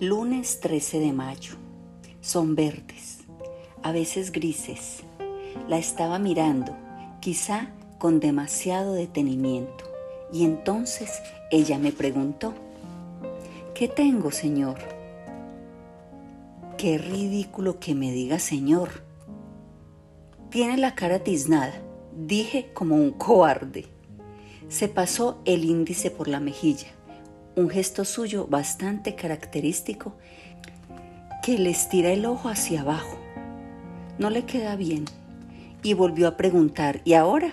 Lunes 13 de mayo. Son verdes, a veces grises. La estaba mirando, quizá con demasiado detenimiento, y entonces ella me preguntó, ¿qué tengo, Señor? Qué ridículo que me diga Señor. Tiene la cara tiznada, dije como un cobarde. Se pasó el índice por la mejilla, un gesto suyo bastante característico que le estira el ojo hacia abajo. No le queda bien. Y volvió a preguntar, ¿y ahora?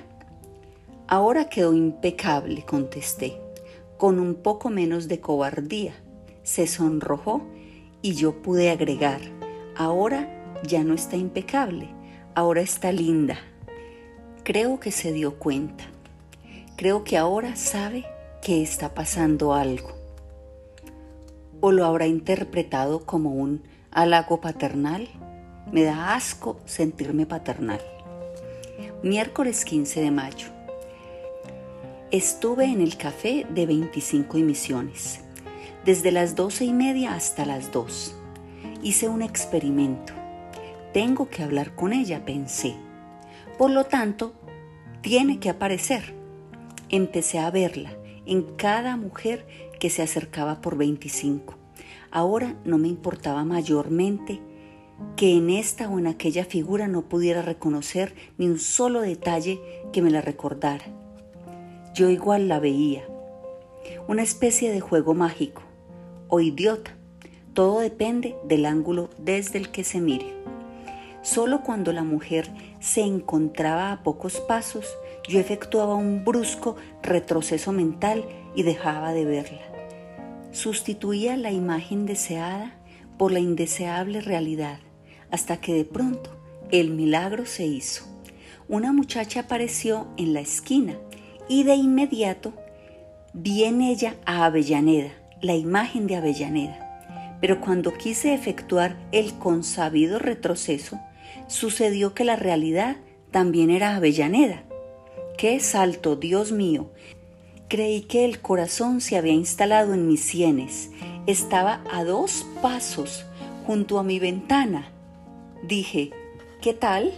Ahora quedó impecable, contesté, con un poco menos de cobardía. Se sonrojó y yo pude agregar, ahora ya no está impecable, ahora está linda. Creo que se dio cuenta. Creo que ahora sabe que está pasando algo. ¿O lo habrá interpretado como un halago paternal? Me da asco sentirme paternal. Miércoles 15 de mayo. Estuve en el café de 25 emisiones desde las doce y media hasta las dos. Hice un experimento. Tengo que hablar con ella, pensé. Por lo tanto, tiene que aparecer. Empecé a verla en cada mujer que se acercaba por 25. Ahora no me importaba mayormente que en esta o en aquella figura no pudiera reconocer ni un solo detalle que me la recordara. Yo igual la veía. Una especie de juego mágico o idiota. Todo depende del ángulo desde el que se mire. Solo cuando la mujer se encontraba a pocos pasos, yo efectuaba un brusco retroceso mental y dejaba de verla. Sustituía la imagen deseada por la indeseable realidad, hasta que de pronto el milagro se hizo. Una muchacha apareció en la esquina y de inmediato vi en ella a Avellaneda, la imagen de Avellaneda, pero cuando quise efectuar el consabido retroceso, sucedió que la realidad también era Avellaneda. ¡Qué salto, Dios mío! Creí que el corazón se había instalado en mis sienes. Estaba a dos pasos junto a mi ventana. Dije, ¿qué tal?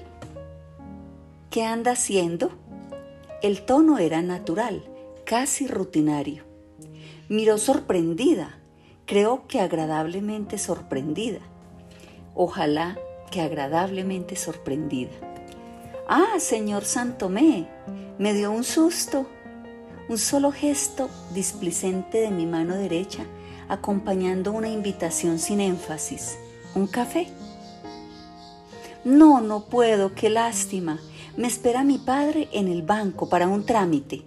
¿Qué anda haciendo? El tono era natural, casi rutinario. Miró sorprendida, creo que agradablemente sorprendida. Ojalá que agradablemente sorprendida. Ah, señor Santomé, me dio un susto. Un solo gesto displicente de mi mano derecha, acompañando una invitación sin énfasis. ¿Un café? No, no puedo, qué lástima. Me espera mi padre en el banco para un trámite.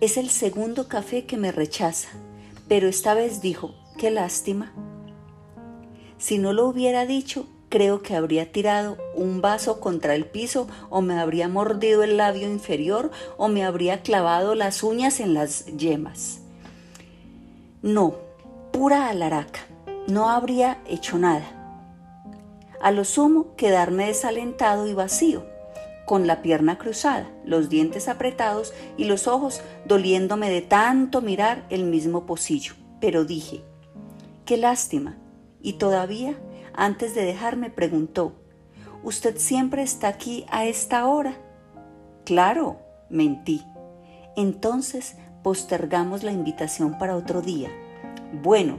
Es el segundo café que me rechaza, pero esta vez dijo, qué lástima. Si no lo hubiera dicho, creo que habría tirado un vaso contra el piso o me habría mordido el labio inferior o me habría clavado las uñas en las yemas. No, pura alaraca, no habría hecho nada. A lo sumo, quedarme desalentado y vacío con la pierna cruzada, los dientes apretados y los ojos doliéndome de tanto mirar el mismo pocillo. Pero dije, qué lástima. Y todavía, antes de dejarme, preguntó, ¿Usted siempre está aquí a esta hora? Claro, mentí. Entonces postergamos la invitación para otro día. Bueno,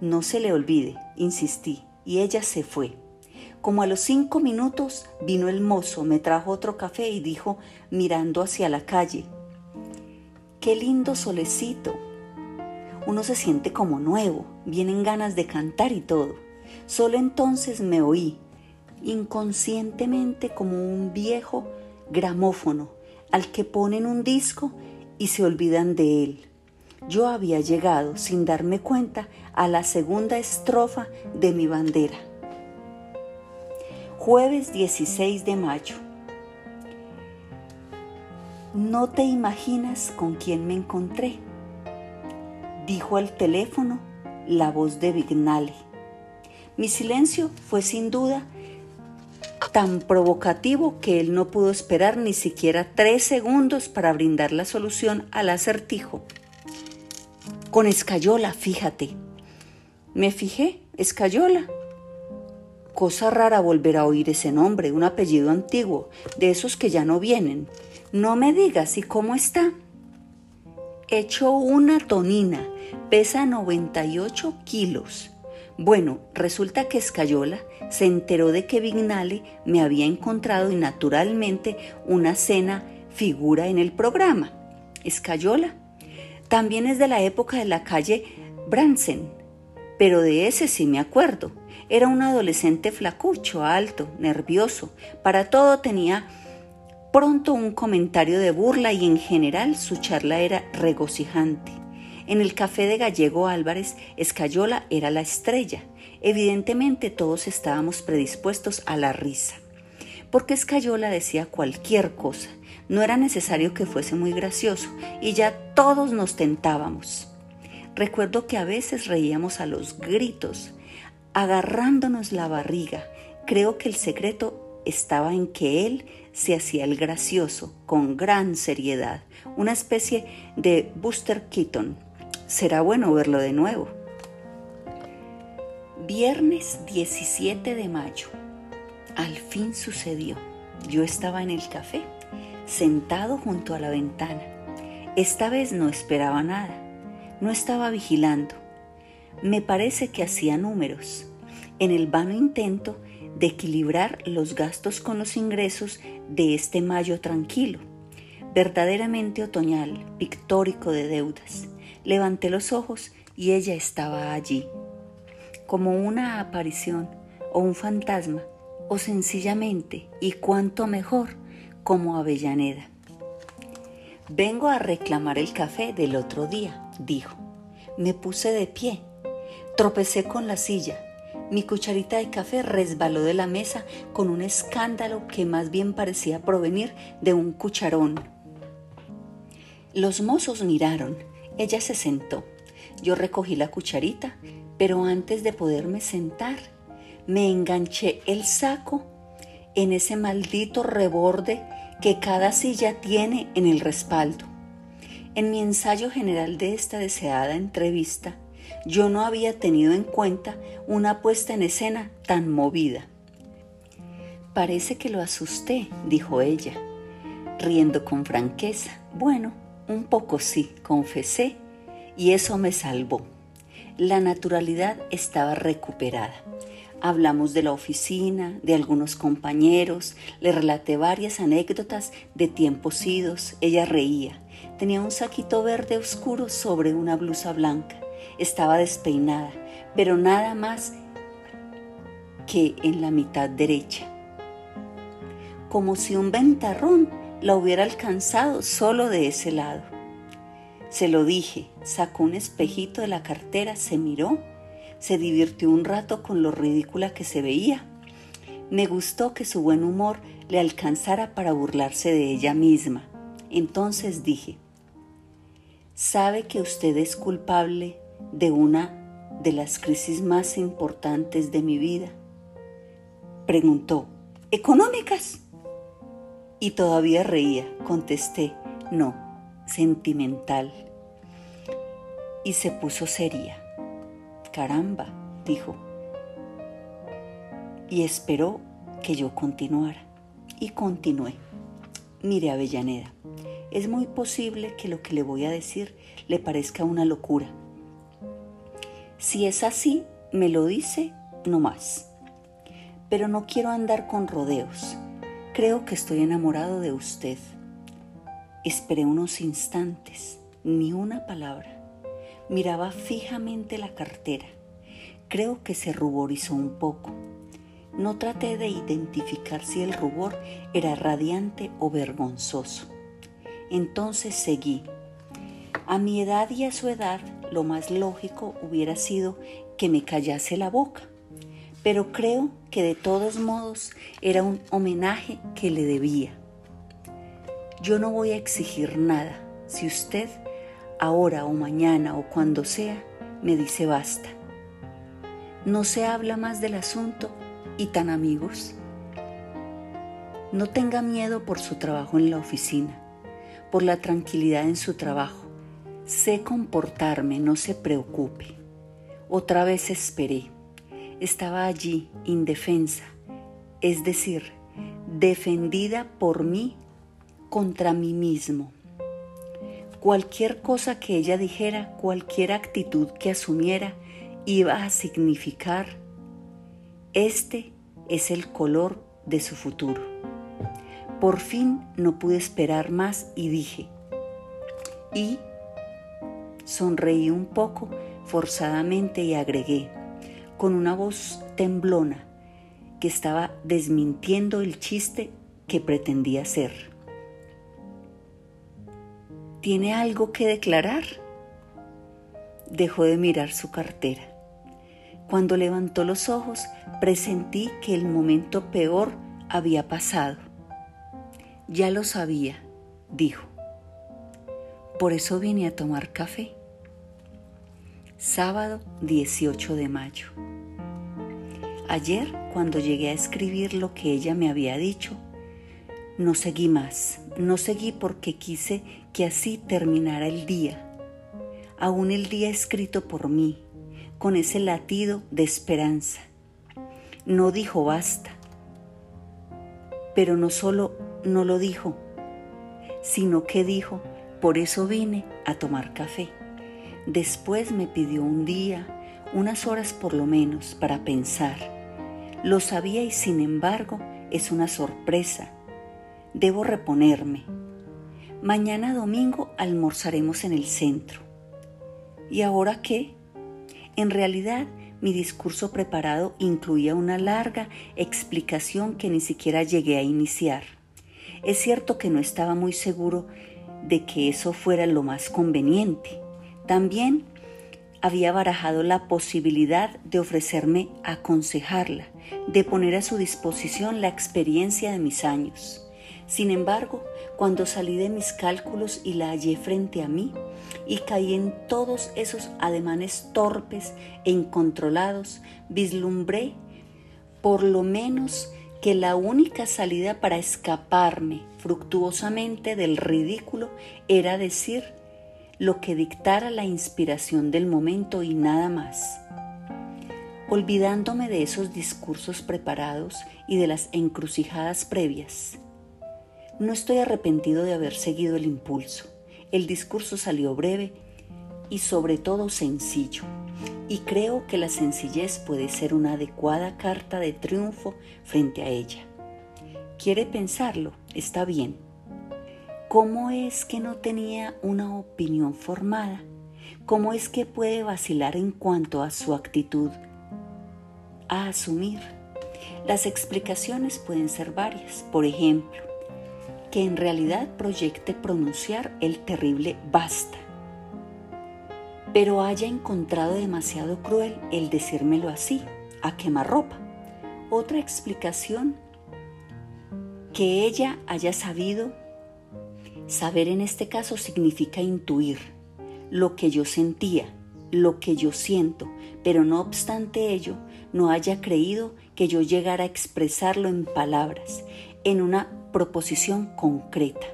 no se le olvide, insistí, y ella se fue. Como a los cinco minutos vino el mozo, me trajo otro café y dijo, mirando hacia la calle, qué lindo solecito. Uno se siente como nuevo, vienen ganas de cantar y todo. Solo entonces me oí, inconscientemente como un viejo gramófono al que ponen un disco y se olvidan de él. Yo había llegado, sin darme cuenta, a la segunda estrofa de mi bandera. Jueves 16 de mayo. No te imaginas con quién me encontré, dijo al teléfono la voz de Vignali. Mi silencio fue sin duda tan provocativo que él no pudo esperar ni siquiera tres segundos para brindar la solución al acertijo. Con escayola, fíjate. Me fijé, Escayola. Cosa rara volver a oír ese nombre, un apellido antiguo, de esos que ya no vienen. No me digas, ¿y cómo está? Hecho una tonina, pesa 98 kilos. Bueno, resulta que Escayola se enteró de que Vignale me había encontrado y naturalmente una cena figura en el programa. Escayola. También es de la época de la calle Bransen, pero de ese sí me acuerdo. Era un adolescente flacucho, alto, nervioso. Para todo tenía pronto un comentario de burla y en general su charla era regocijante. En el café de Gallego Álvarez, Escayola era la estrella. Evidentemente todos estábamos predispuestos a la risa. Porque Escayola decía cualquier cosa. No era necesario que fuese muy gracioso y ya todos nos tentábamos. Recuerdo que a veces reíamos a los gritos, agarrándonos la barriga. Creo que el secreto estaba en que él se hacía el gracioso con gran seriedad, una especie de Buster Keaton. Será bueno verlo de nuevo. Viernes 17 de mayo. Al fin sucedió. Yo estaba en el café, sentado junto a la ventana. Esta vez no esperaba nada no estaba vigilando. Me parece que hacía números, en el vano intento de equilibrar los gastos con los ingresos de este mayo tranquilo, verdaderamente otoñal, pictórico de deudas. Levanté los ojos y ella estaba allí, como una aparición o un fantasma, o sencillamente, y cuanto mejor, como Avellaneda. Vengo a reclamar el café del otro día, dijo. Me puse de pie. Tropecé con la silla. Mi cucharita de café resbaló de la mesa con un escándalo que más bien parecía provenir de un cucharón. Los mozos miraron. Ella se sentó. Yo recogí la cucharita, pero antes de poderme sentar, me enganché el saco en ese maldito reborde que cada silla tiene en el respaldo. En mi ensayo general de esta deseada entrevista, yo no había tenido en cuenta una puesta en escena tan movida. Parece que lo asusté, dijo ella, riendo con franqueza. Bueno, un poco sí, confesé, y eso me salvó. La naturalidad estaba recuperada. Hablamos de la oficina, de algunos compañeros, le relaté varias anécdotas de tiempos idos, ella reía. Tenía un saquito verde oscuro sobre una blusa blanca. Estaba despeinada, pero nada más que en la mitad derecha. Como si un ventarrón la hubiera alcanzado solo de ese lado. Se lo dije, sacó un espejito de la cartera, se miró se divirtió un rato con lo ridícula que se veía. Me gustó que su buen humor le alcanzara para burlarse de ella misma. Entonces dije, ¿sabe que usted es culpable de una de las crisis más importantes de mi vida? Preguntó, ¿económicas? Y todavía reía, contesté, no, sentimental. Y se puso seria. Caramba, dijo. Y esperó que yo continuara. Y continué. Mire, Avellaneda, es muy posible que lo que le voy a decir le parezca una locura. Si es así, me lo dice no más. Pero no quiero andar con rodeos. Creo que estoy enamorado de usted. Esperé unos instantes, ni una palabra. Miraba fijamente la cartera. Creo que se ruborizó un poco. No traté de identificar si el rubor era radiante o vergonzoso. Entonces seguí. A mi edad y a su edad, lo más lógico hubiera sido que me callase la boca. Pero creo que de todos modos era un homenaje que le debía. Yo no voy a exigir nada si usted ahora o mañana o cuando sea, me dice basta. No se habla más del asunto y tan amigos. No tenga miedo por su trabajo en la oficina, por la tranquilidad en su trabajo. Sé comportarme, no se preocupe. Otra vez esperé. Estaba allí, indefensa, es decir, defendida por mí contra mí mismo. Cualquier cosa que ella dijera, cualquier actitud que asumiera, iba a significar, este es el color de su futuro. Por fin no pude esperar más y dije, y sonreí un poco forzadamente y agregué, con una voz temblona, que estaba desmintiendo el chiste que pretendía hacer. ¿Tiene algo que declarar? Dejó de mirar su cartera. Cuando levantó los ojos, presentí que el momento peor había pasado. Ya lo sabía, dijo. Por eso vine a tomar café. Sábado 18 de mayo. Ayer, cuando llegué a escribir lo que ella me había dicho, no seguí más, no seguí porque quise que así terminara el día, aún el día escrito por mí, con ese latido de esperanza. No dijo basta, pero no solo no lo dijo, sino que dijo, por eso vine a tomar café. Después me pidió un día, unas horas por lo menos, para pensar. Lo sabía y sin embargo es una sorpresa debo reponerme. Mañana domingo almorzaremos en el centro. ¿Y ahora qué? En realidad, mi discurso preparado incluía una larga explicación que ni siquiera llegué a iniciar. Es cierto que no estaba muy seguro de que eso fuera lo más conveniente. También había barajado la posibilidad de ofrecerme aconsejarla, de poner a su disposición la experiencia de mis años. Sin embargo, cuando salí de mis cálculos y la hallé frente a mí y caí en todos esos ademanes torpes e incontrolados, vislumbré por lo menos que la única salida para escaparme fructuosamente del ridículo era decir lo que dictara la inspiración del momento y nada más. Olvidándome de esos discursos preparados y de las encrucijadas previas, no estoy arrepentido de haber seguido el impulso. El discurso salió breve y sobre todo sencillo. Y creo que la sencillez puede ser una adecuada carta de triunfo frente a ella. ¿Quiere pensarlo? Está bien. ¿Cómo es que no tenía una opinión formada? ¿Cómo es que puede vacilar en cuanto a su actitud a asumir? Las explicaciones pueden ser varias. Por ejemplo, que en realidad proyecte pronunciar el terrible basta, pero haya encontrado demasiado cruel el decírmelo así, a quemarropa. Otra explicación, que ella haya sabido, saber en este caso significa intuir lo que yo sentía, lo que yo siento, pero no obstante ello, no haya creído que yo llegara a expresarlo en palabras, en una proposición concreta.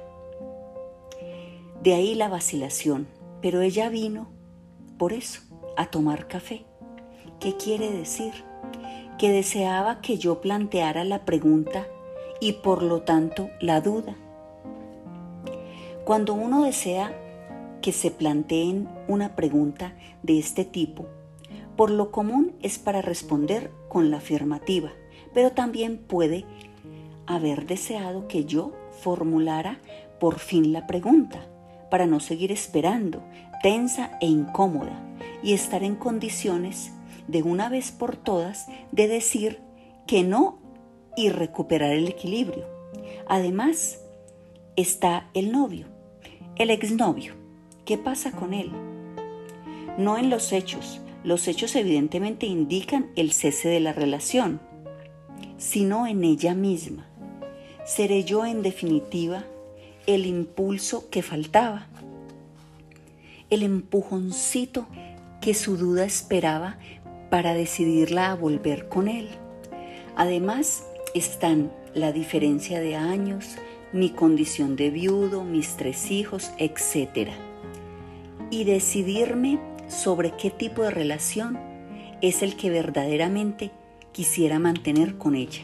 De ahí la vacilación, pero ella vino por eso, a tomar café. ¿Qué quiere decir? Que deseaba que yo planteara la pregunta y por lo tanto la duda. Cuando uno desea que se planteen una pregunta de este tipo, por lo común es para responder con la afirmativa, pero también puede haber deseado que yo formulara por fin la pregunta, para no seguir esperando, tensa e incómoda, y estar en condiciones de una vez por todas de decir que no y recuperar el equilibrio. Además, está el novio, el exnovio. ¿Qué pasa con él? No en los hechos. Los hechos evidentemente indican el cese de la relación, sino en ella misma seré yo en definitiva el impulso que faltaba, el empujoncito que su duda esperaba para decidirla a volver con él. Además están la diferencia de años, mi condición de viudo, mis tres hijos, etc. Y decidirme sobre qué tipo de relación es el que verdaderamente quisiera mantener con ella.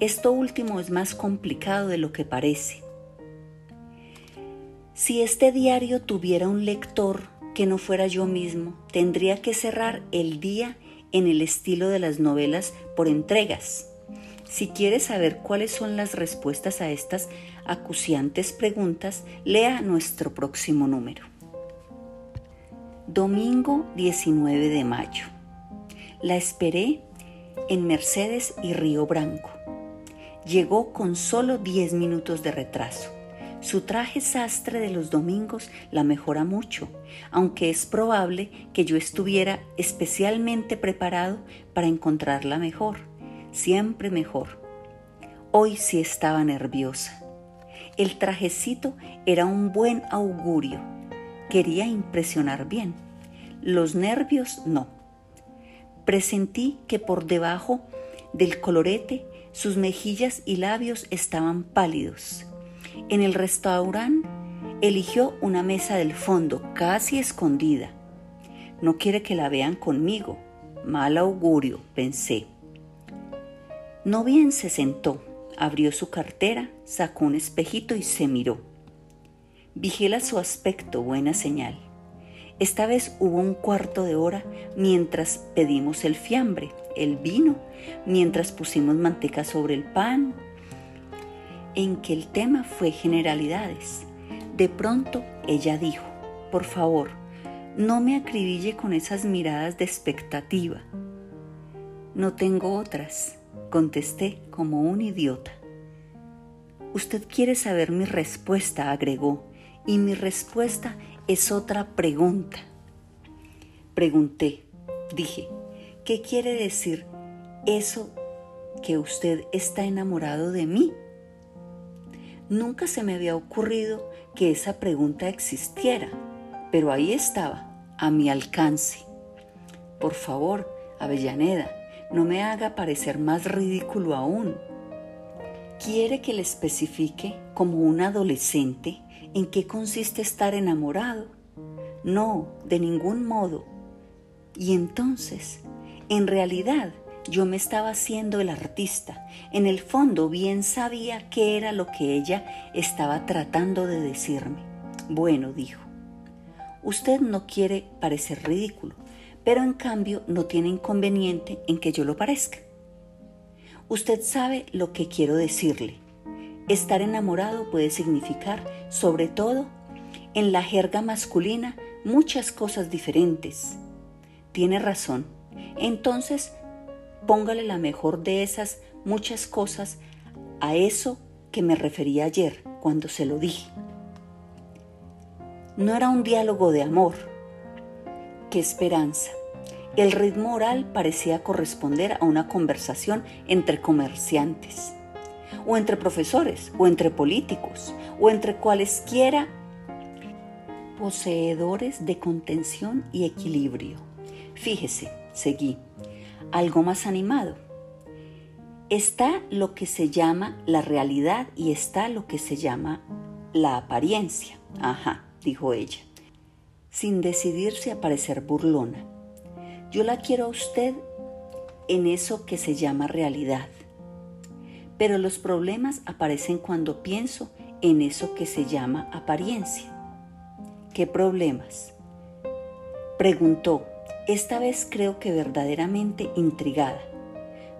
Esto último es más complicado de lo que parece. Si este diario tuviera un lector que no fuera yo mismo, tendría que cerrar el día en el estilo de las novelas por entregas. Si quiere saber cuáles son las respuestas a estas acuciantes preguntas, lea nuestro próximo número. Domingo 19 de mayo. La esperé en Mercedes y Río Branco. Llegó con solo 10 minutos de retraso. Su traje sastre de los domingos la mejora mucho, aunque es probable que yo estuviera especialmente preparado para encontrarla mejor, siempre mejor. Hoy sí estaba nerviosa. El trajecito era un buen augurio. Quería impresionar bien. Los nervios no. Presentí que por debajo del colorete sus mejillas y labios estaban pálidos en el restaurante eligió una mesa del fondo, casi escondida. No quiere que la vean conmigo. Mal augurio, pensé. No bien se sentó, abrió su cartera, sacó un espejito y se miró. Vigila su aspecto, buena señal. Esta vez hubo un cuarto de hora mientras pedimos el fiambre, el vino, mientras pusimos manteca sobre el pan, en que el tema fue generalidades. De pronto ella dijo, por favor, no me acribille con esas miradas de expectativa. No tengo otras, contesté como un idiota. Usted quiere saber mi respuesta, agregó, y mi respuesta es otra pregunta. Pregunté, dije, ¿qué quiere decir eso que usted está enamorado de mí? Nunca se me había ocurrido que esa pregunta existiera, pero ahí estaba, a mi alcance. Por favor, Avellaneda, no me haga parecer más ridículo aún. ¿Quiere que le especifique como un adolescente en qué consiste estar enamorado? No, de ningún modo. Y entonces, en realidad, yo me estaba haciendo el artista. En el fondo bien sabía qué era lo que ella estaba tratando de decirme. Bueno, dijo, usted no quiere parecer ridículo, pero en cambio no tiene inconveniente en que yo lo parezca. Usted sabe lo que quiero decirle. Estar enamorado puede significar, sobre todo, en la jerga masculina, muchas cosas diferentes. Tiene razón. Entonces, póngale la mejor de esas muchas cosas a eso que me refería ayer cuando se lo dije. No era un diálogo de amor. Qué esperanza. El ritmo oral parecía corresponder a una conversación entre comerciantes, o entre profesores, o entre políticos, o entre cualesquiera poseedores de contención y equilibrio. Fíjese, seguí, algo más animado. Está lo que se llama la realidad y está lo que se llama la apariencia. Ajá, dijo ella, sin decidirse a parecer burlona. Yo la quiero a usted en eso que se llama realidad. Pero los problemas aparecen cuando pienso en eso que se llama apariencia. ¿Qué problemas? Preguntó esta vez creo que verdaderamente intrigada.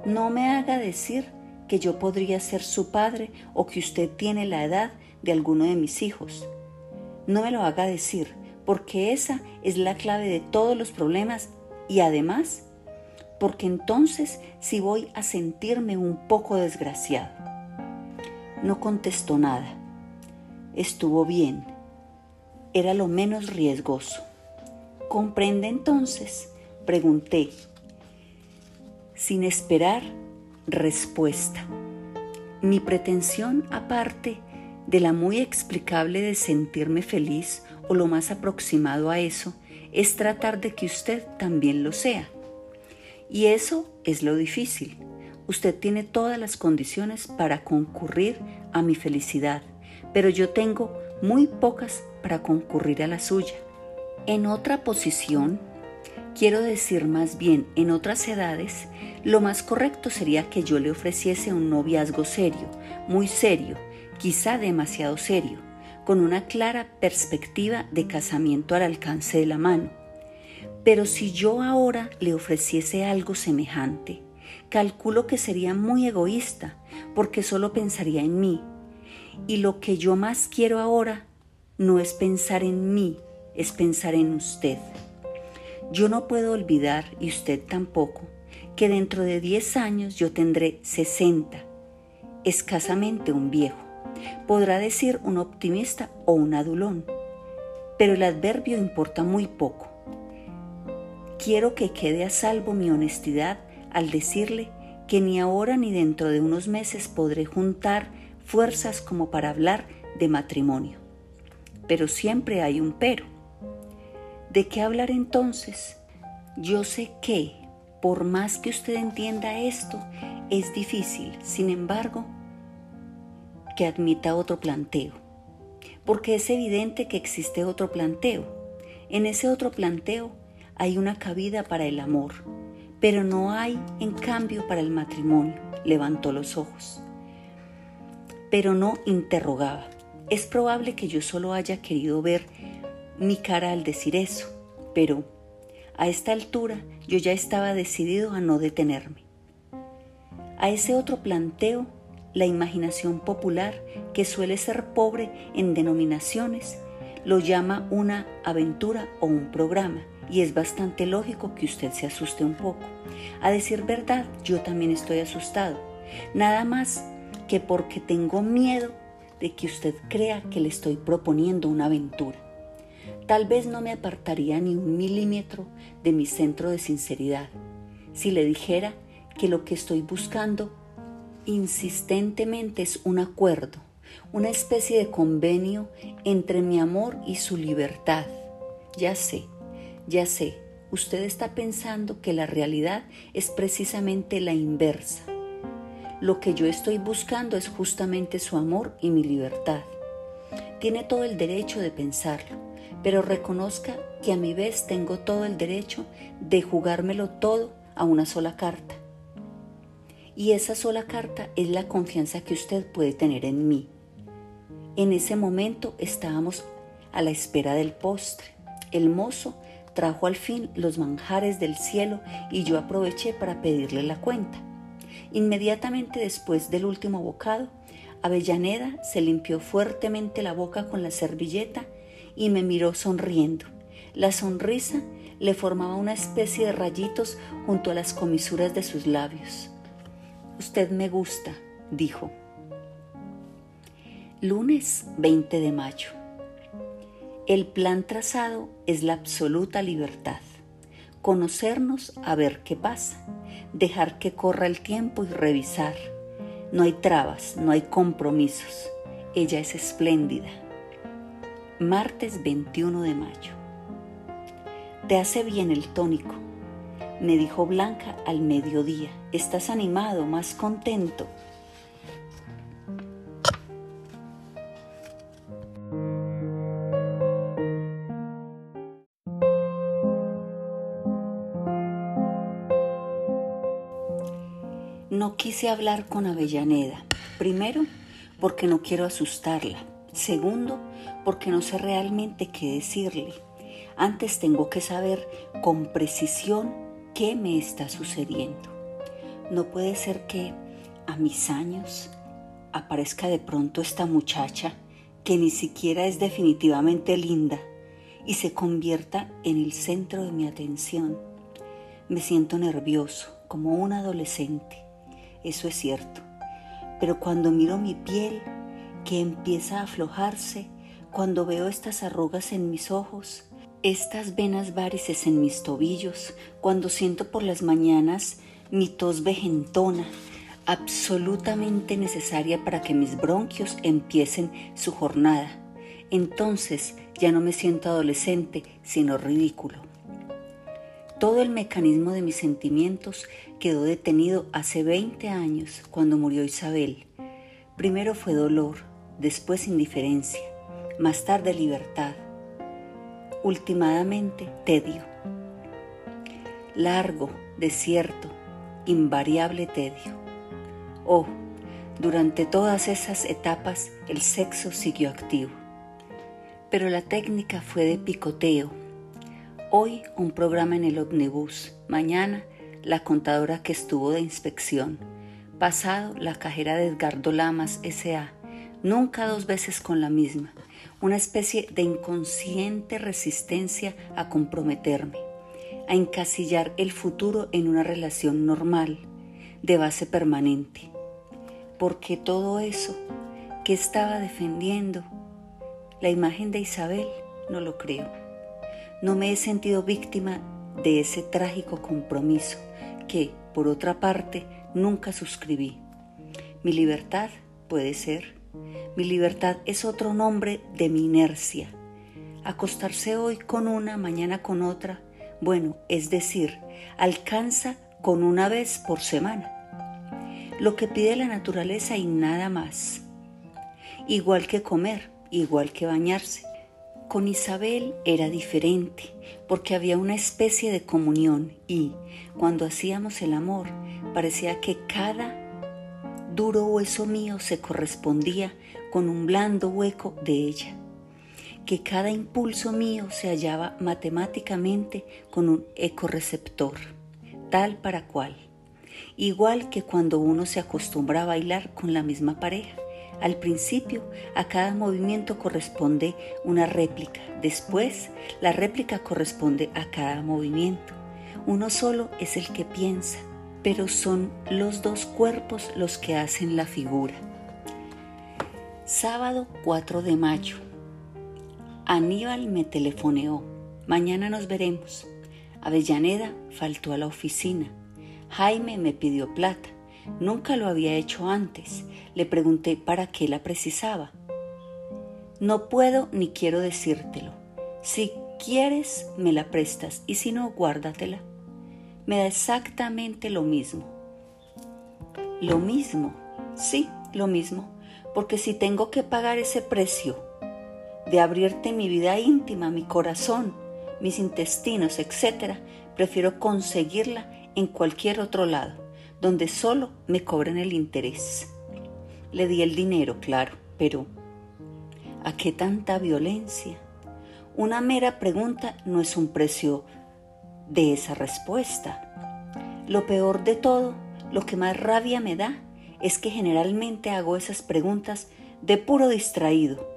No me haga decir que yo podría ser su padre o que usted tiene la edad de alguno de mis hijos. No me lo haga decir, porque esa es la clave de todos los problemas y además, porque entonces sí voy a sentirme un poco desgraciado. No contestó nada. Estuvo bien. Era lo menos riesgoso. ¿Comprende entonces? Pregunté, sin esperar respuesta. Mi pretensión, aparte de la muy explicable de sentirme feliz o lo más aproximado a eso, es tratar de que usted también lo sea. Y eso es lo difícil. Usted tiene todas las condiciones para concurrir a mi felicidad, pero yo tengo muy pocas para concurrir a la suya. En otra posición, Quiero decir más bien, en otras edades, lo más correcto sería que yo le ofreciese un noviazgo serio, muy serio, quizá demasiado serio, con una clara perspectiva de casamiento al alcance de la mano. Pero si yo ahora le ofreciese algo semejante, calculo que sería muy egoísta, porque solo pensaría en mí. Y lo que yo más quiero ahora no es pensar en mí, es pensar en usted. Yo no puedo olvidar, y usted tampoco, que dentro de 10 años yo tendré 60, escasamente un viejo. Podrá decir un optimista o un adulón, pero el adverbio importa muy poco. Quiero que quede a salvo mi honestidad al decirle que ni ahora ni dentro de unos meses podré juntar fuerzas como para hablar de matrimonio. Pero siempre hay un pero. ¿De qué hablar entonces? Yo sé que, por más que usted entienda esto, es difícil, sin embargo, que admita otro planteo. Porque es evidente que existe otro planteo. En ese otro planteo hay una cabida para el amor, pero no hay, en cambio, para el matrimonio. Levantó los ojos. Pero no interrogaba. Es probable que yo solo haya querido ver mi cara al decir eso, pero a esta altura yo ya estaba decidido a no detenerme. A ese otro planteo, la imaginación popular, que suele ser pobre en denominaciones, lo llama una aventura o un programa, y es bastante lógico que usted se asuste un poco. A decir verdad, yo también estoy asustado, nada más que porque tengo miedo de que usted crea que le estoy proponiendo una aventura. Tal vez no me apartaría ni un milímetro de mi centro de sinceridad. Si le dijera que lo que estoy buscando insistentemente es un acuerdo, una especie de convenio entre mi amor y su libertad. Ya sé, ya sé, usted está pensando que la realidad es precisamente la inversa. Lo que yo estoy buscando es justamente su amor y mi libertad. Tiene todo el derecho de pensarlo pero reconozca que a mi vez tengo todo el derecho de jugármelo todo a una sola carta. Y esa sola carta es la confianza que usted puede tener en mí. En ese momento estábamos a la espera del postre. El mozo trajo al fin los manjares del cielo y yo aproveché para pedirle la cuenta. Inmediatamente después del último bocado, Avellaneda se limpió fuertemente la boca con la servilleta y me miró sonriendo. La sonrisa le formaba una especie de rayitos junto a las comisuras de sus labios. Usted me gusta, dijo. Lunes 20 de mayo. El plan trazado es la absoluta libertad. Conocernos a ver qué pasa, dejar que corra el tiempo y revisar. No hay trabas, no hay compromisos. Ella es espléndida Martes 21 de mayo. Te hace bien el tónico, me dijo Blanca al mediodía. Estás animado, más contento. No quise hablar con Avellaneda. Primero, porque no quiero asustarla. Segundo, porque no sé realmente qué decirle. Antes tengo que saber con precisión qué me está sucediendo. No puede ser que a mis años aparezca de pronto esta muchacha que ni siquiera es definitivamente linda y se convierta en el centro de mi atención. Me siento nervioso, como un adolescente. Eso es cierto. Pero cuando miro mi piel, que empieza a aflojarse cuando veo estas arrugas en mis ojos, estas venas varices en mis tobillos, cuando siento por las mañanas mi tos vejentona, absolutamente necesaria para que mis bronquios empiecen su jornada. Entonces ya no me siento adolescente, sino ridículo. Todo el mecanismo de mis sentimientos quedó detenido hace 20 años, cuando murió Isabel. Primero fue dolor, después indiferencia, más tarde libertad, últimamente tedio. largo, desierto, invariable tedio. Oh, durante todas esas etapas el sexo siguió activo. Pero la técnica fue de picoteo. Hoy un programa en el ómnibus, mañana la contadora que estuvo de inspección, pasado la cajera de Edgardo Lamas S.A., nunca dos veces con la misma, una especie de inconsciente resistencia a comprometerme, a encasillar el futuro en una relación normal, de base permanente. Porque todo eso que estaba defendiendo, la imagen de Isabel, no lo creo. No me he sentido víctima de ese trágico compromiso que, por otra parte, nunca suscribí. Mi libertad puede ser mi libertad es otro nombre de mi inercia. Acostarse hoy con una, mañana con otra, bueno, es decir, alcanza con una vez por semana. Lo que pide la naturaleza y nada más. Igual que comer, igual que bañarse. Con Isabel era diferente, porque había una especie de comunión y, cuando hacíamos el amor, parecía que cada duro hueso mío se correspondía con un blando hueco de ella, que cada impulso mío se hallaba matemáticamente con un ecoreceptor, tal para cual, igual que cuando uno se acostumbra a bailar con la misma pareja. Al principio, a cada movimiento corresponde una réplica. Después, la réplica corresponde a cada movimiento. Uno solo es el que piensa, pero son los dos cuerpos los que hacen la figura. Sábado 4 de mayo. Aníbal me telefoneó. Mañana nos veremos. Avellaneda faltó a la oficina. Jaime me pidió plata. Nunca lo había hecho antes. Le pregunté para qué la precisaba. No puedo ni quiero decírtelo. Si quieres, me la prestas y si no, guárdatela me da exactamente lo mismo. Lo mismo, sí, lo mismo, porque si tengo que pagar ese precio de abrirte mi vida íntima, mi corazón, mis intestinos, etc., prefiero conseguirla en cualquier otro lado, donde solo me cobren el interés. Le di el dinero, claro, pero ¿a qué tanta violencia? Una mera pregunta no es un precio de esa respuesta. Lo peor de todo, lo que más rabia me da, es que generalmente hago esas preguntas de puro distraído,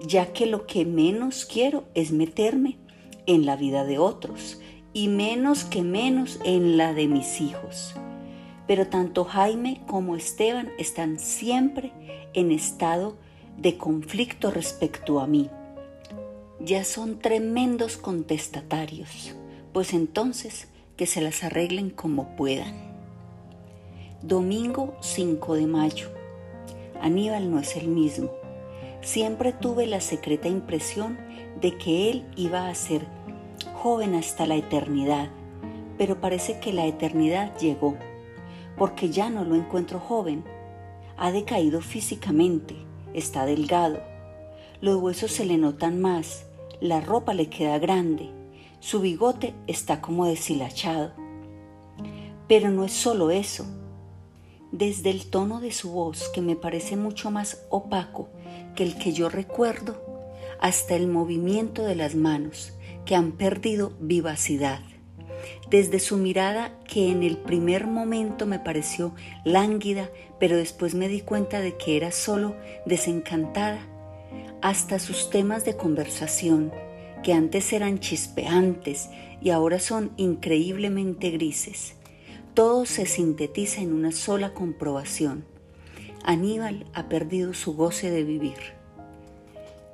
ya que lo que menos quiero es meterme en la vida de otros y menos que menos en la de mis hijos. Pero tanto Jaime como Esteban están siempre en estado de conflicto respecto a mí. Ya son tremendos contestatarios pues entonces que se las arreglen como puedan. Domingo 5 de mayo. Aníbal no es el mismo. Siempre tuve la secreta impresión de que él iba a ser joven hasta la eternidad, pero parece que la eternidad llegó, porque ya no lo encuentro joven. Ha decaído físicamente, está delgado, los huesos se le notan más, la ropa le queda grande, su bigote está como deshilachado. Pero no es solo eso. Desde el tono de su voz, que me parece mucho más opaco que el que yo recuerdo, hasta el movimiento de las manos, que han perdido vivacidad. Desde su mirada, que en el primer momento me pareció lánguida, pero después me di cuenta de que era solo desencantada, hasta sus temas de conversación, que antes eran chispeantes y ahora son increíblemente grises. Todo se sintetiza en una sola comprobación. Aníbal ha perdido su goce de vivir.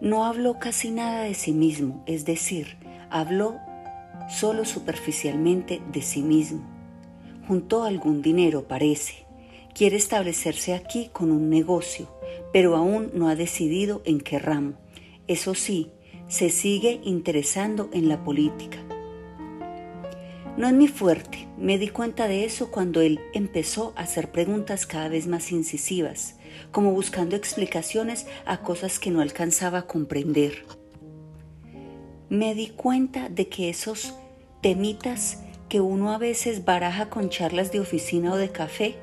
No habló casi nada de sí mismo, es decir, habló solo superficialmente de sí mismo. Juntó algún dinero, parece. Quiere establecerse aquí con un negocio, pero aún no ha decidido en qué ramo. Eso sí, se sigue interesando en la política. No es mi fuerte, me di cuenta de eso cuando él empezó a hacer preguntas cada vez más incisivas, como buscando explicaciones a cosas que no alcanzaba a comprender. Me di cuenta de que esos temitas que uno a veces baraja con charlas de oficina o de café,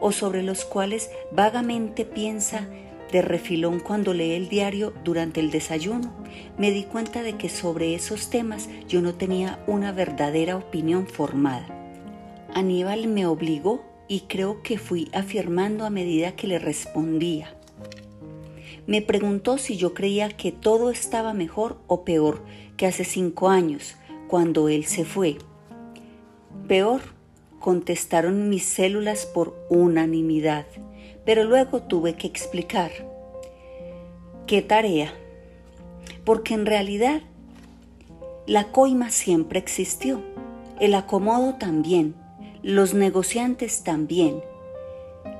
o sobre los cuales vagamente piensa de refilón cuando lee el diario durante el desayuno, me di cuenta de que sobre esos temas yo no tenía una verdadera opinión formada. Aníbal me obligó y creo que fui afirmando a medida que le respondía. Me preguntó si yo creía que todo estaba mejor o peor que hace cinco años, cuando él se fue. Peor, contestaron mis células por unanimidad, pero luego tuve que explicar. ¿Qué tarea? Porque en realidad la coima siempre existió, el acomodo también, los negociantes también.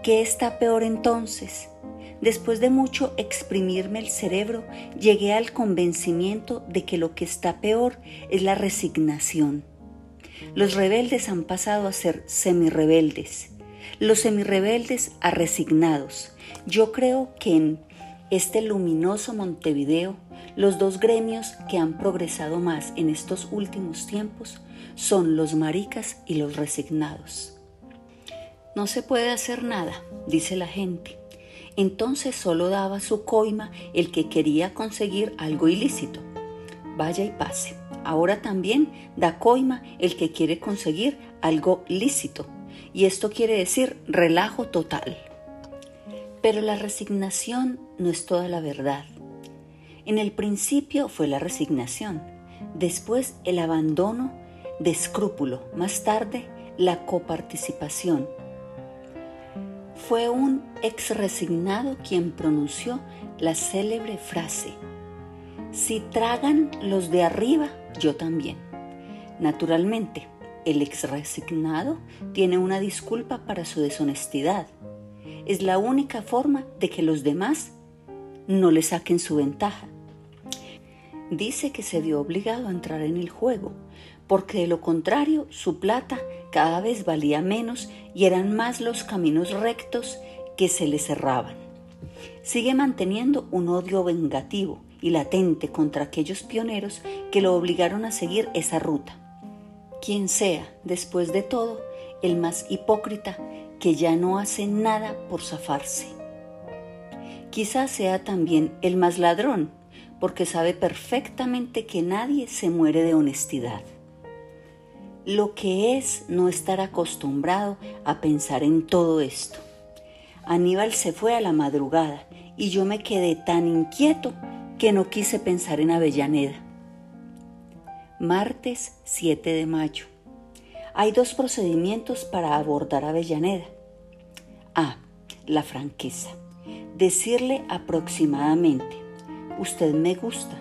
¿Qué está peor entonces? Después de mucho exprimirme el cerebro, llegué al convencimiento de que lo que está peor es la resignación. Los rebeldes han pasado a ser semirebeldes, los semirebeldes a resignados. Yo creo que en este luminoso Montevideo, los dos gremios que han progresado más en estos últimos tiempos son los maricas y los resignados. No se puede hacer nada, dice la gente entonces solo daba su coima el que quería conseguir algo ilícito. Vaya y pase. Ahora también da coima el que quiere conseguir algo lícito. Y esto quiere decir relajo total. Pero la resignación no es toda la verdad. En el principio fue la resignación, después el abandono de escrúpulo, más tarde la coparticipación, fue un ex resignado quien pronunció la célebre frase, si tragan los de arriba, yo también. Naturalmente, el ex resignado tiene una disculpa para su deshonestidad. Es la única forma de que los demás no le saquen su ventaja. Dice que se vio obligado a entrar en el juego, porque de lo contrario su plata cada vez valía menos y eran más los caminos rectos que se le cerraban. Sigue manteniendo un odio vengativo y latente contra aquellos pioneros que lo obligaron a seguir esa ruta. Quien sea, después de todo, el más hipócrita que ya no hace nada por zafarse. Quizás sea también el más ladrón, porque sabe perfectamente que nadie se muere de honestidad lo que es no estar acostumbrado a pensar en todo esto. Aníbal se fue a la madrugada y yo me quedé tan inquieto que no quise pensar en Avellaneda. Martes 7 de mayo. Hay dos procedimientos para abordar Avellaneda. A. La franqueza. Decirle aproximadamente, usted me gusta,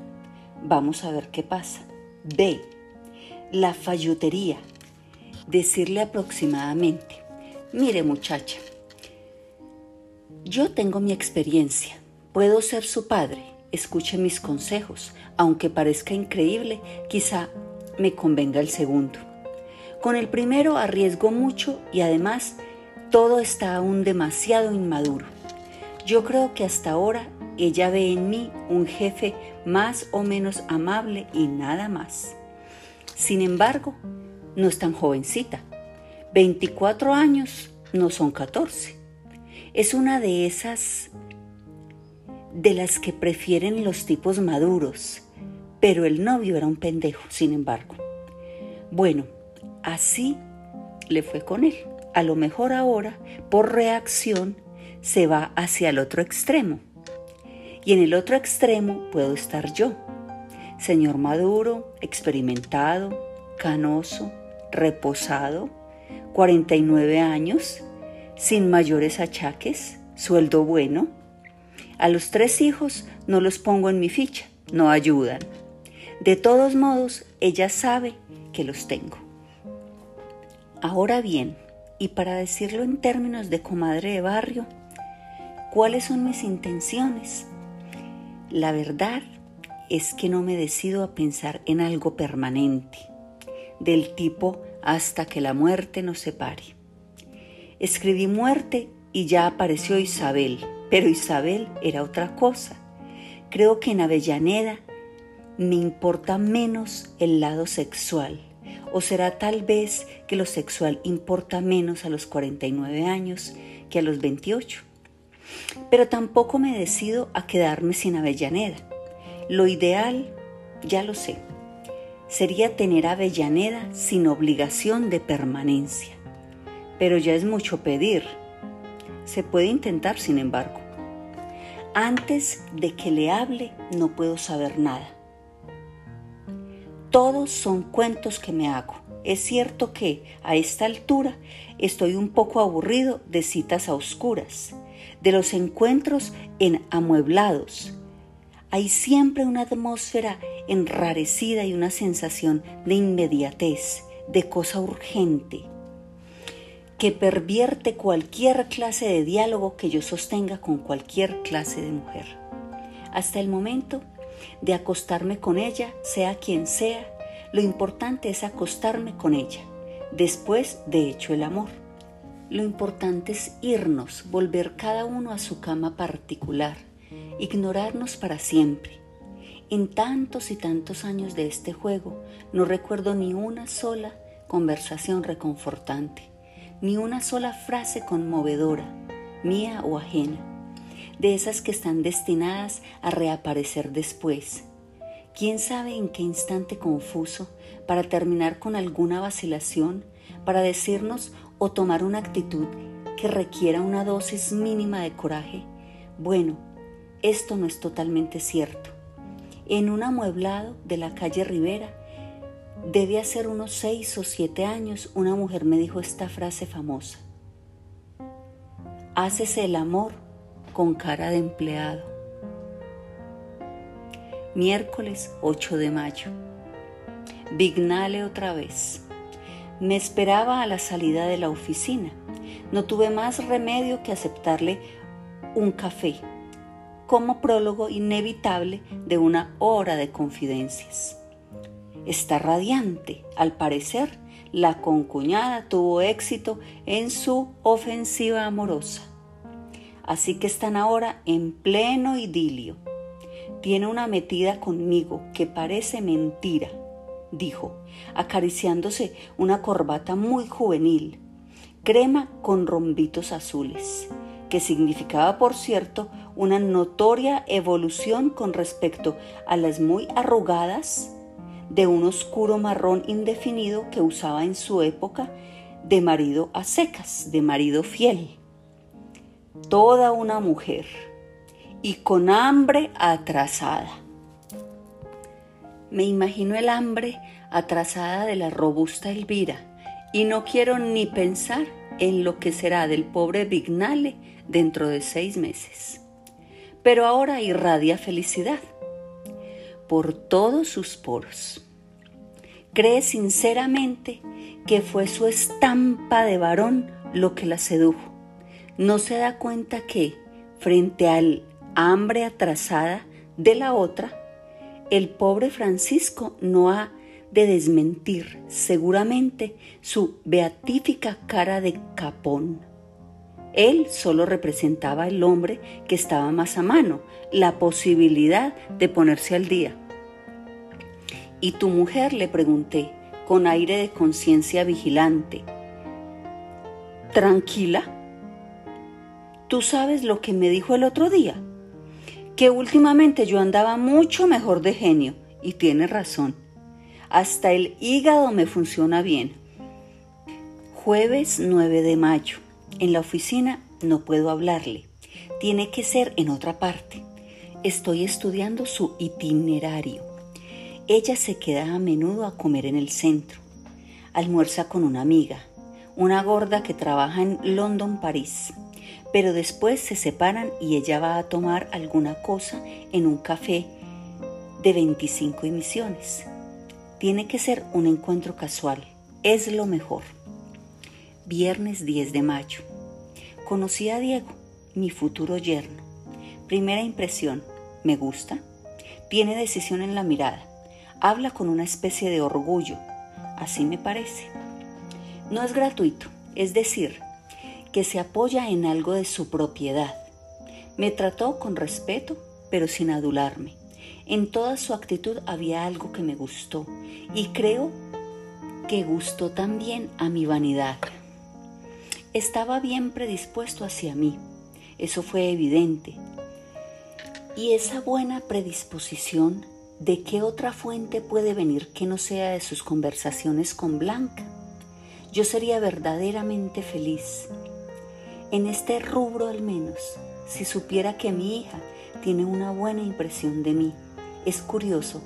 vamos a ver qué pasa. B la fallutería. Decirle aproximadamente, mire muchacha, yo tengo mi experiencia, puedo ser su padre, escuche mis consejos, aunque parezca increíble, quizá me convenga el segundo. Con el primero arriesgo mucho y además todo está aún demasiado inmaduro. Yo creo que hasta ahora ella ve en mí un jefe más o menos amable y nada más. Sin embargo, no es tan jovencita. 24 años no son 14. Es una de esas de las que prefieren los tipos maduros, pero el novio era un pendejo, sin embargo. Bueno, así le fue con él. A lo mejor ahora, por reacción, se va hacia el otro extremo. Y en el otro extremo puedo estar yo señor maduro, experimentado, canoso, reposado, 49 años, sin mayores achaques, sueldo bueno. A los tres hijos no los pongo en mi ficha, no ayudan. De todos modos, ella sabe que los tengo. Ahora bien, y para decirlo en términos de comadre de barrio, ¿cuáles son mis intenciones? La verdad es que no me decido a pensar en algo permanente, del tipo hasta que la muerte nos separe. Escribí muerte y ya apareció Isabel, pero Isabel era otra cosa. Creo que en Avellaneda me importa menos el lado sexual, ¿O será tal vez que lo sexual importa menos a los 49 años que a los 28? Pero tampoco me decido a quedarme sin Avellaneda. Lo ideal, ya lo sé, sería tener Avellaneda sin obligación de permanencia. Pero ya es mucho pedir. Se puede intentar, sin embargo. Antes de que le hable, no puedo saber nada. Todos son cuentos que me hago. Es cierto que, a esta altura, estoy un poco aburrido de citas a oscuras, de los encuentros en amueblados. Hay siempre una atmósfera enrarecida y una sensación de inmediatez, de cosa urgente, que pervierte cualquier clase de diálogo que yo sostenga con cualquier clase de mujer. Hasta el momento de acostarme con ella, sea quien sea, lo importante es acostarme con ella, después de hecho el amor. Lo importante es irnos, volver cada uno a su cama particular, ignorarnos para siempre. En tantos y tantos años de este juego no recuerdo ni una sola conversación reconfortante, ni una sola frase conmovedora, mía o ajena de esas que están destinadas a reaparecer después. ¿Quién sabe en qué instante confuso para terminar con alguna vacilación, para decirnos o tomar una actitud que requiera una dosis mínima de coraje? Bueno, esto no es totalmente cierto. En un amueblado de la calle Rivera, debe hacer unos seis o siete años, una mujer me dijo esta frase famosa. Hácese el amor con cara de empleado. Miércoles 8 de mayo. Vignale otra vez. Me esperaba a la salida de la oficina. No tuve más remedio que aceptarle un café como prólogo inevitable de una hora de confidencias. Está radiante. Al parecer, la concuñada tuvo éxito en su ofensiva amorosa así que están ahora en pleno idilio. Tiene una metida conmigo que parece mentira, dijo, acariciándose una corbata muy juvenil, crema con rombitos azules, que significaba, por cierto, una notoria evolución con respecto a las muy arrugadas de un oscuro marrón indefinido que usaba en su época de marido a secas, de marido fiel toda una mujer y con hambre atrasada. Me imagino el hambre atrasada de la robusta Elvira y no quiero ni pensar en lo que será del pobre Vignale dentro de seis meses. Pero ahora irradia felicidad por todos sus poros. Cree sinceramente que fue su estampa de varón lo que la sedujo no se da cuenta que, frente al hambre atrasada de la otra, el pobre Francisco no ha de desmentir seguramente su beatífica cara de capón. Él solo representaba el hombre que estaba más a mano, la posibilidad de ponerse al día. ¿Y tu mujer? le pregunté, con aire de conciencia vigilante. ¿Tranquila? ¿Tú sabes lo que me dijo el otro día? Que últimamente yo andaba mucho mejor de genio, y tiene razón. Hasta el hígado me funciona bien. Jueves 9 de mayo. En la oficina no puedo hablarle. Tiene que ser en otra parte. Estoy estudiando su itinerario. Ella se queda a menudo a comer en el centro. Almuerza con una amiga, una gorda que trabaja en London, París pero después se separan y ella va a tomar alguna cosa en un café de 25 emisiones. Tiene que ser un encuentro casual, es lo mejor. Viernes 10 de mayo. Conocí a Diego, mi futuro yerno. Primera impresión, me gusta. Tiene decisión en la mirada. Habla con una especie de orgullo. Así me parece. No es gratuito, es decir, que se apoya en algo de su propiedad. Me trató con respeto, pero sin adularme. En toda su actitud había algo que me gustó y creo que gustó también a mi vanidad. Estaba bien predispuesto hacia mí, eso fue evidente. Y esa buena predisposición, ¿de qué otra fuente puede venir que no sea de sus conversaciones con Blanca? Yo sería verdaderamente feliz. En este rubro al menos, si supiera que mi hija tiene una buena impresión de mí. Es curioso,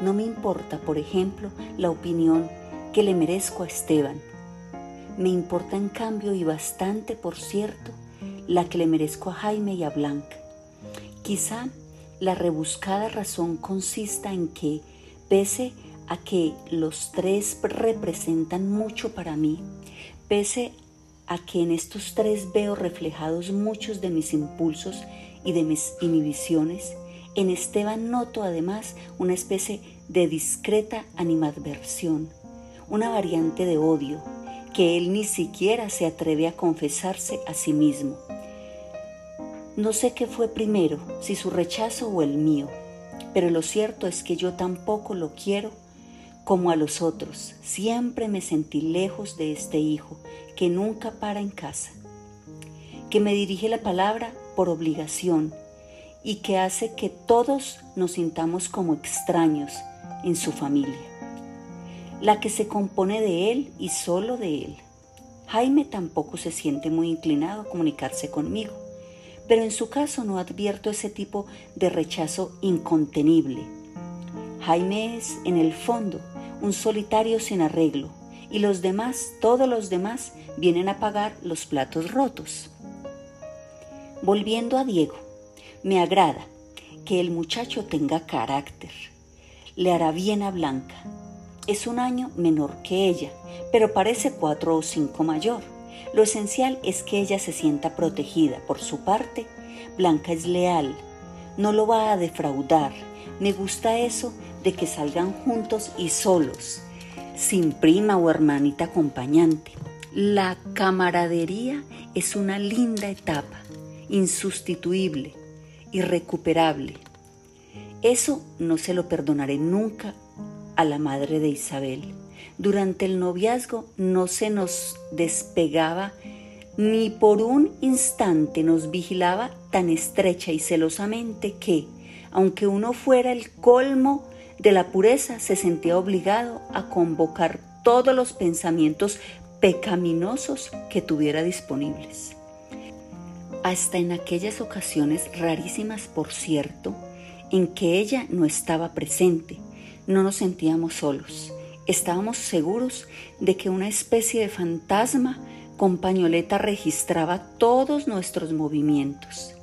no me importa, por ejemplo, la opinión que le merezco a Esteban. Me importa en cambio y bastante, por cierto, la que le merezco a Jaime y a Blanca. Quizá la rebuscada razón consista en que, pese a que los tres representan mucho para mí, pese a que en estos tres veo reflejados muchos de mis impulsos y de mis inhibiciones, en Esteban noto además una especie de discreta animadversión, una variante de odio que él ni siquiera se atreve a confesarse a sí mismo. No sé qué fue primero, si su rechazo o el mío, pero lo cierto es que yo tampoco lo quiero como a los otros. Siempre me sentí lejos de este hijo que nunca para en casa, que me dirige la palabra por obligación y que hace que todos nos sintamos como extraños en su familia la que se compone de él y solo de él. Jaime tampoco se siente muy inclinado a comunicarse conmigo, pero en su caso no advierto ese tipo de rechazo incontenible. Jaime es, en el fondo, un solitario sin arreglo, y los demás, todos los demás, vienen a pagar los platos rotos. Volviendo a Diego, me agrada que el muchacho tenga carácter. Le hará bien a Blanca, es un año menor que ella, pero parece cuatro o cinco mayor. Lo esencial es que ella se sienta protegida. Por su parte, Blanca es leal, no lo va a defraudar. Me gusta eso de que salgan juntos y solos, sin prima o hermanita acompañante. La camaradería es una linda etapa, insustituible, irrecuperable. Eso no se lo perdonaré nunca a la madre de Isabel. Durante el noviazgo no se nos despegaba ni por un instante nos vigilaba tan estrecha y celosamente que, aunque uno fuera el colmo de la pureza, se sentía obligado a convocar todos los pensamientos pecaminosos que tuviera disponibles. Hasta en aquellas ocasiones rarísimas, por cierto, en que ella no estaba presente, no nos sentíamos solos. Estábamos seguros de que una especie de fantasma con pañoleta registraba todos nuestros movimientos.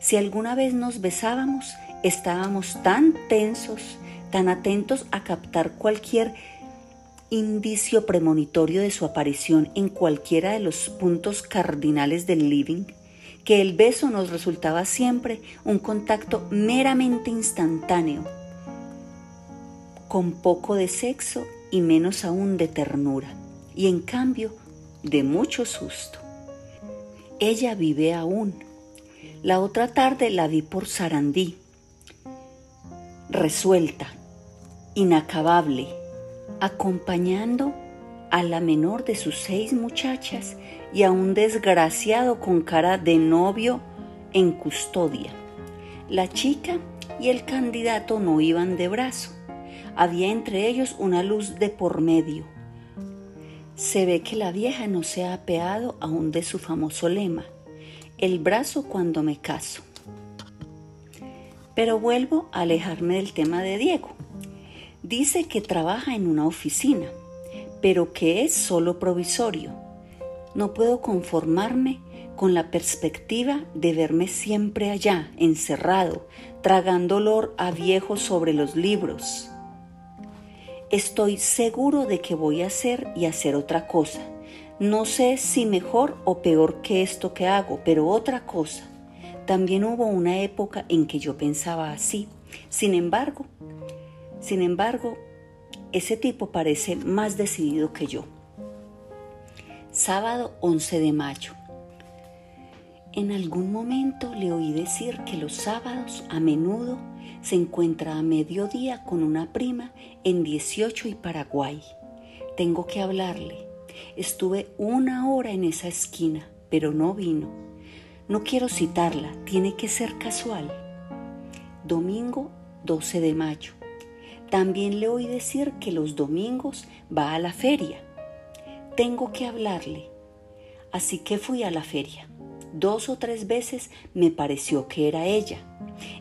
Si alguna vez nos besábamos, estábamos tan tensos, tan atentos a captar cualquier indicio premonitorio de su aparición en cualquiera de los puntos cardinales del living, que el beso nos resultaba siempre un contacto meramente instantáneo con poco de sexo y menos aún de ternura, y en cambio de mucho susto. Ella vive aún. La otra tarde la vi por Sarandí, resuelta, inacabable, acompañando a la menor de sus seis muchachas y a un desgraciado con cara de novio en custodia. La chica y el candidato no iban de brazo había entre ellos una luz de por medio. Se ve que la vieja no se ha apeado aún de su famoso lema, el brazo cuando me caso. Pero vuelvo a alejarme del tema de Diego. Dice que trabaja en una oficina, pero que es solo provisorio. No puedo conformarme con la perspectiva de verme siempre allá, encerrado, tragando olor a viejo sobre los libros estoy seguro de que voy a hacer y hacer otra cosa. No sé si mejor o peor que esto que hago, pero otra cosa. También hubo una época en que yo pensaba así. Sin embargo, sin embargo, ese tipo parece más decidido que yo. Sábado 11 de mayo. En algún momento le oí decir que los sábados a menudo se encuentra a mediodía con una prima en 18 y Paraguay. tengo que hablarle. Estuve una hora en esa esquina, pero no vino. No quiero citarla, tiene que ser casual. Domingo 12 de mayo. También le oí decir que los domingos va a la feria. Tengo que hablarle. Así que fui a la feria. Dos o tres veces me pareció que era ella.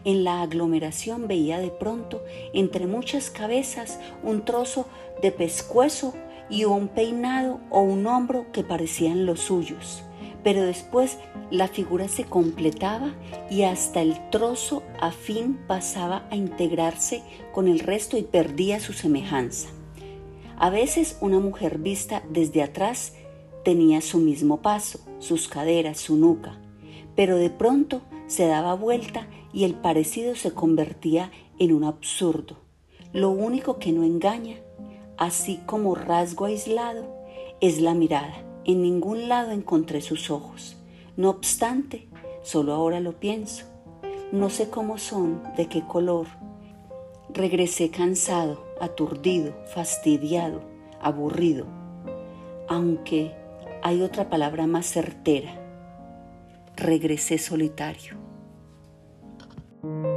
En la aglomeración veía de pronto, entre muchas cabezas, un trozo de pescuezo y un peinado o un hombro que parecían los suyos. Pero después la figura se completaba y hasta el trozo a fin pasaba a integrarse con el resto y perdía su semejanza. A veces una mujer vista desde atrás tenía su mismo paso, sus caderas, su nuca, pero de pronto se daba vuelta y el parecido se convertía en un absurdo. Lo único que no engaña, así como rasgo aislado, es la mirada. En ningún lado encontré sus ojos. No obstante, solo ahora lo pienso. No sé cómo son, de qué color. Regresé cansado, aturdido, fastidiado, aburrido, aunque hay otra palabra más certera. Regresé solitario. Thank you.